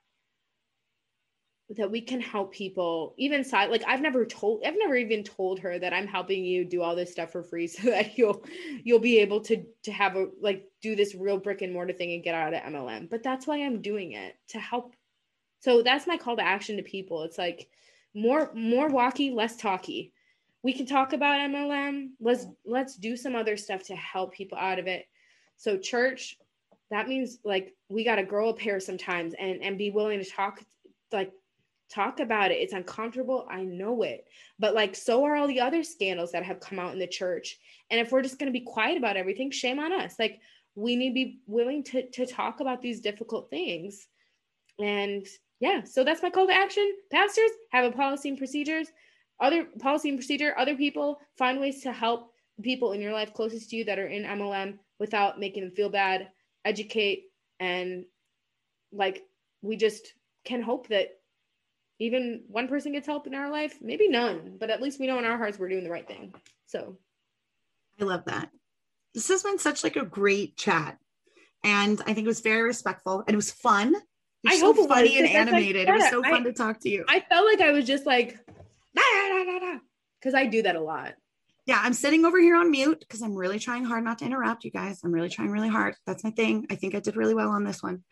that we can help people even side like i've never told i've never even told her that i'm helping you do all this stuff for free so that you'll you'll be able to to have a like do this real brick and mortar thing and get out of mlm but that's why i'm doing it to help. So that's my call to action to people. It's like more more walkie less talky we can talk about mlm let's let's do some other stuff to help people out of it. So church that means like we got to grow a pair sometimes and and be willing to talk like talk about it. It's uncomfortable. I know it. But like so are all the other scandals that have come out in the church. And if we're just going to be quiet about everything shame on us. Like we need to be willing to to talk about these difficult things. And yeah so that's my call to action. Pastors have a policy and procedures. Other policy and procedure other people find ways to help people in your life closest to you that are in mlm without making them feel bad educate and like we just can hope that even one person gets help in our life. Maybe none but at least we know in our hearts we're doing the right thing. So. I love that. This has been such like a great chat. And i think it was very respectful and it was fun I so hope it funny was, and 'cause that's, like, animated. It was so fun I- to talk to you. I felt like i was just like because i do that a lot. Yeah i'm sitting over here on mute because i'm really trying hard not to interrupt you guys. I'm really trying really hard. That's my thing. I think i did really well on this one.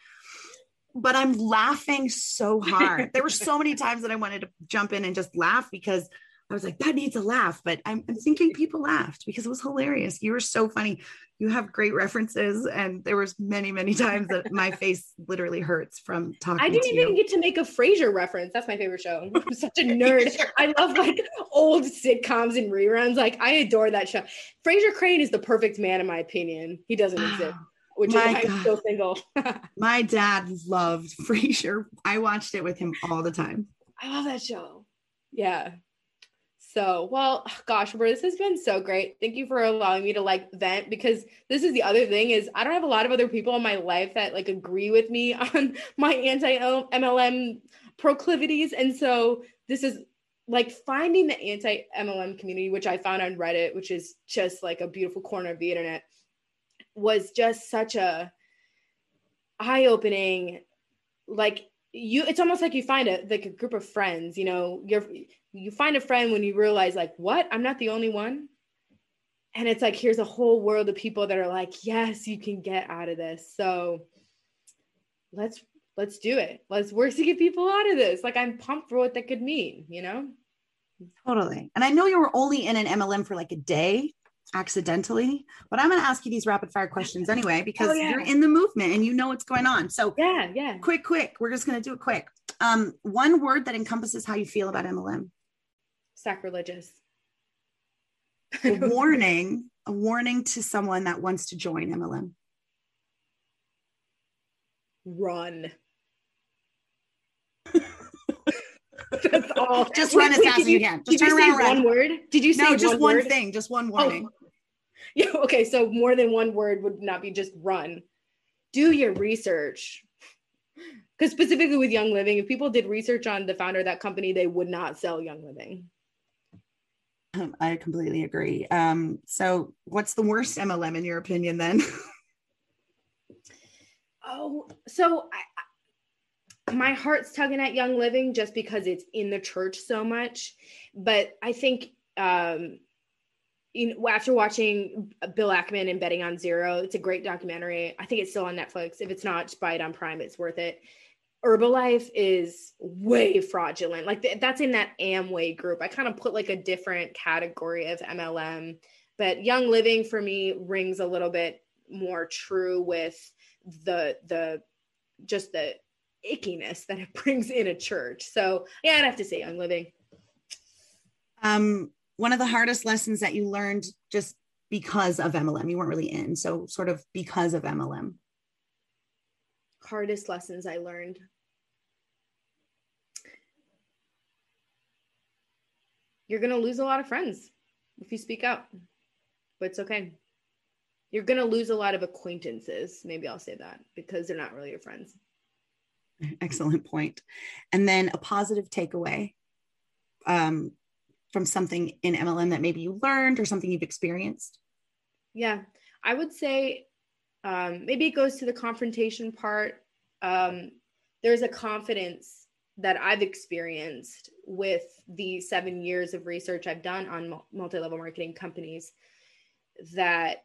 But i'm laughing so hard. There were so many times that i wanted to jump in and just laugh because i was like that needs a laugh but i'm, I'm thinking people laughed because it was hilarious. You were so funny. You have great references and there was many many times that my face literally hurts from talking i didn't even you. get to make a frasier reference. That's my favorite show. I'm such a nerd. I love like old sitcoms and reruns. Like i adore that show. Frasier crane is the perfect man in my opinion. He doesn't exist which is My why i'm still single. My dad loved Frasier. I watched it with him all the time. I love that show. Yeah. So, well, gosh, bro, this has been so great. Thank you for allowing me to like vent because this is the other thing is I don't have a lot of other people in my life that like agree with me on my anti MLM proclivities. And so this is like finding the anti MLM community, which I found on Reddit, which is just like a beautiful corner of the internet, was just such a eye opening like you it's almost like you find a like a group of friends you know you're you find a friend when you realize like what? I'm not the only one? And it's like here's a whole world of people that are like yes you can get out of this. So let's let's do it. Let's work to get people out of this. Like i'm pumped for what that could mean you know? Totally. And I know you were only in an MLM for like a day accidentally, but I'm going to ask you these rapid fire questions anyway because Oh, yeah. you're in the movement and you know what's going on. So, yeah yeah quick, quick. We're just going to do it quick. Um, one word that encompasses how you feel about MLM. sacrilegious A warning, a warning to someone that wants to join MLM. run that's all Just run as fast as you can. Just turn around, one word did you say No, just one, word? thing, just one warning. Yeah, okay, so more than one word would not be just run. Do your research. Because specifically with Young Living, if people did research on the founder of that company, they would not sell Young Living. Um, I completely agree. Um, so, what's the worst MLM in your opinion then? Oh, so I, my heart's tugging at Young Living just because it's in the church so much. But I think um, you know, after watching Bill Ackman and Betting on Zero, it's a great documentary. I think it's still on Netflix. If it's not, buy it on Prime. It's worth it. Herbalife is way fraudulent. Like th- that's in that Amway group. I kind of put like a different category of MLM, but Young Living for me rings a little bit more true with the the just the ickiness that it brings in a church. So yeah, I'd have to say Young Living. Um, one of the hardest lessons that you learned just because of MLM, you weren't really in, so sort of because of MLM. Hardest lessons I learned. You're going to lose a lot of friends if you speak out, but it's okay. You're going to lose a lot of acquaintances. Maybe I'll say that because they're not really your friends. Excellent point. And then a positive takeaway um, from something in MLM that maybe you learned or something you've experienced? Yeah, I would say um, maybe it goes to the confrontation part. Um, there's a confidence that I've experienced with the seven years of research I've done on multi level marketing companies that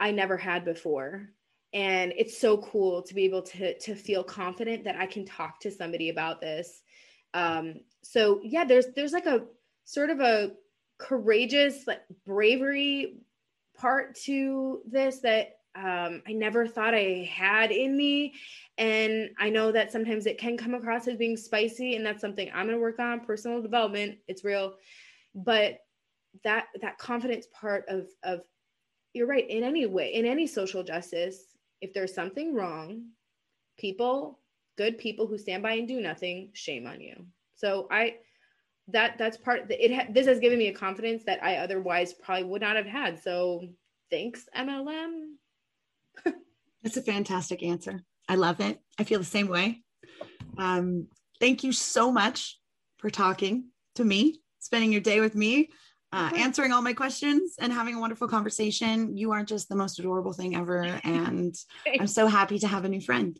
I never had before. And it's so cool to be able to, to feel confident that I can talk to somebody about this. Um, so yeah, there's there's like a sort of a courageous like bravery part to this that um, I never thought I had in me. And I know that sometimes it can come across as being spicy, and that's something I'm to work on. Personal development, it's real, but that that confidence part of of you're right in any way in any social justice. If there's something wrong, people, good people who stand by and do nothing, shame on you. So I that that's part it ha- this has given me a confidence that I otherwise probably would not have had. So thanks MLM. that's a fantastic answer. I love it. I feel the same way. Um, thank you so much for talking to me, spending your day with me, uh, answering all my questions, and having a wonderful conversation. You are just the most adorable thing ever, and I'm so happy to have a new friend.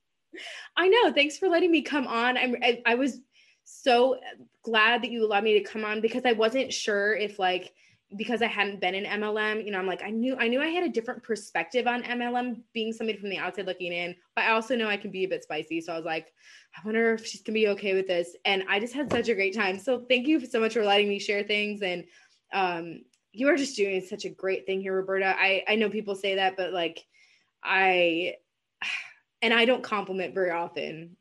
I know. Thanks for letting me come on. I'm, I, I was so glad that you allowed me to come on because I wasn't sure if like because I hadn't been in MLM, you know, I'm like I knew I knew I had a different perspective on MLM being somebody from the outside looking in, but I also know I can be a bit spicy. So I was like, I wonder if she's gonna be okay with this. And I just had such a great time. So thank you so much for letting me share things. And um, you are just doing such a great thing here, Roberta. I I know people say that, but like I and I don't compliment very often.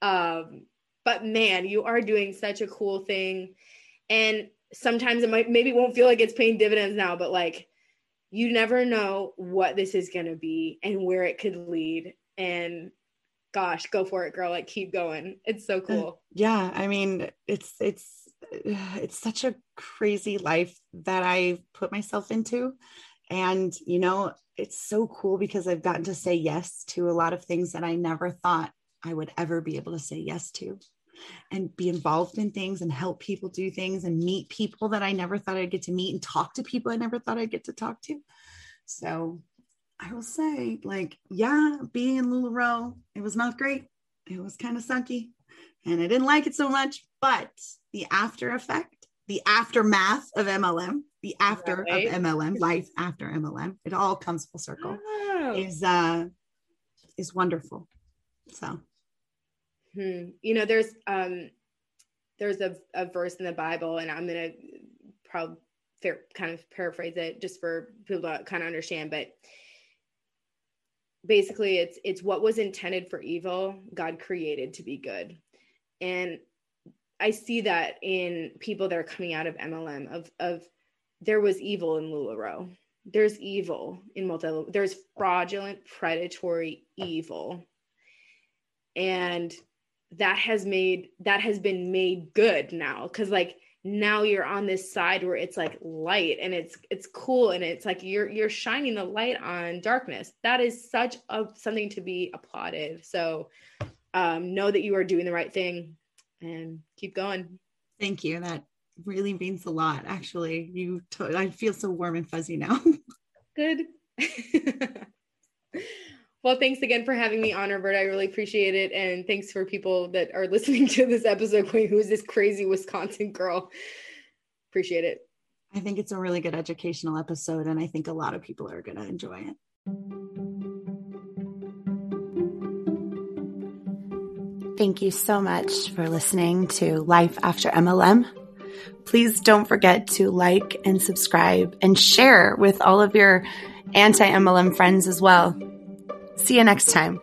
Um, but man, you are doing such a cool thing. And sometimes it might maybe won't feel like it's paying dividends now, but like you never know what this is going to be and where it could lead. And gosh, go for it, girl. Like keep going. It's so uh, cool. Uh, yeah. I mean, it's, it's, it's such a crazy life that I put myself into. And, you know, it's so cool because I've gotten to say yes to a lot of things that I never thought I would ever be able to say yes to and be involved in things and help people do things and meet people that I never thought I'd get to meet and talk to people I never thought I'd get to talk to. So I will say, like, yeah, being in LuLaRoe, it was not great. It was kind of sucky and I didn't like it so much. But the after effect, the aftermath of MLM, the after right. of MLM, life after MLM, it all comes full circle. Oh. Is uh is wonderful. So Hmm. You know, there's um, there's a, a verse in the Bible, and I'm gonna probably fair, kind of paraphrase it just for people to kind of understand, but basically, it's it's what was intended for evil, God created to be good, and I see that in people that are coming out of MLM of of there was evil in LuLaRoe. There's evil in multi. There's fraudulent, predatory evil, and that has made that has been made good now because like now you're on this side where it's like light and it's it's cool and it's like you're you're shining the light on darkness that is such a something to be applauded so um know that you are doing the right thing and keep going thank you that really means a lot actually you t- I feel so warm and fuzzy now good Well, thanks again for having me on, Robert. I really appreciate it. And thanks for people that are listening to this episode going, who is this crazy Wisconsin girl? Appreciate it. I think it's a really good educational episode, and I think a lot of people are going to enjoy it. Thank you so much for listening to Life After MLM. Please don't forget to like and subscribe and share with all of your anti MLM friends as well. See you next time.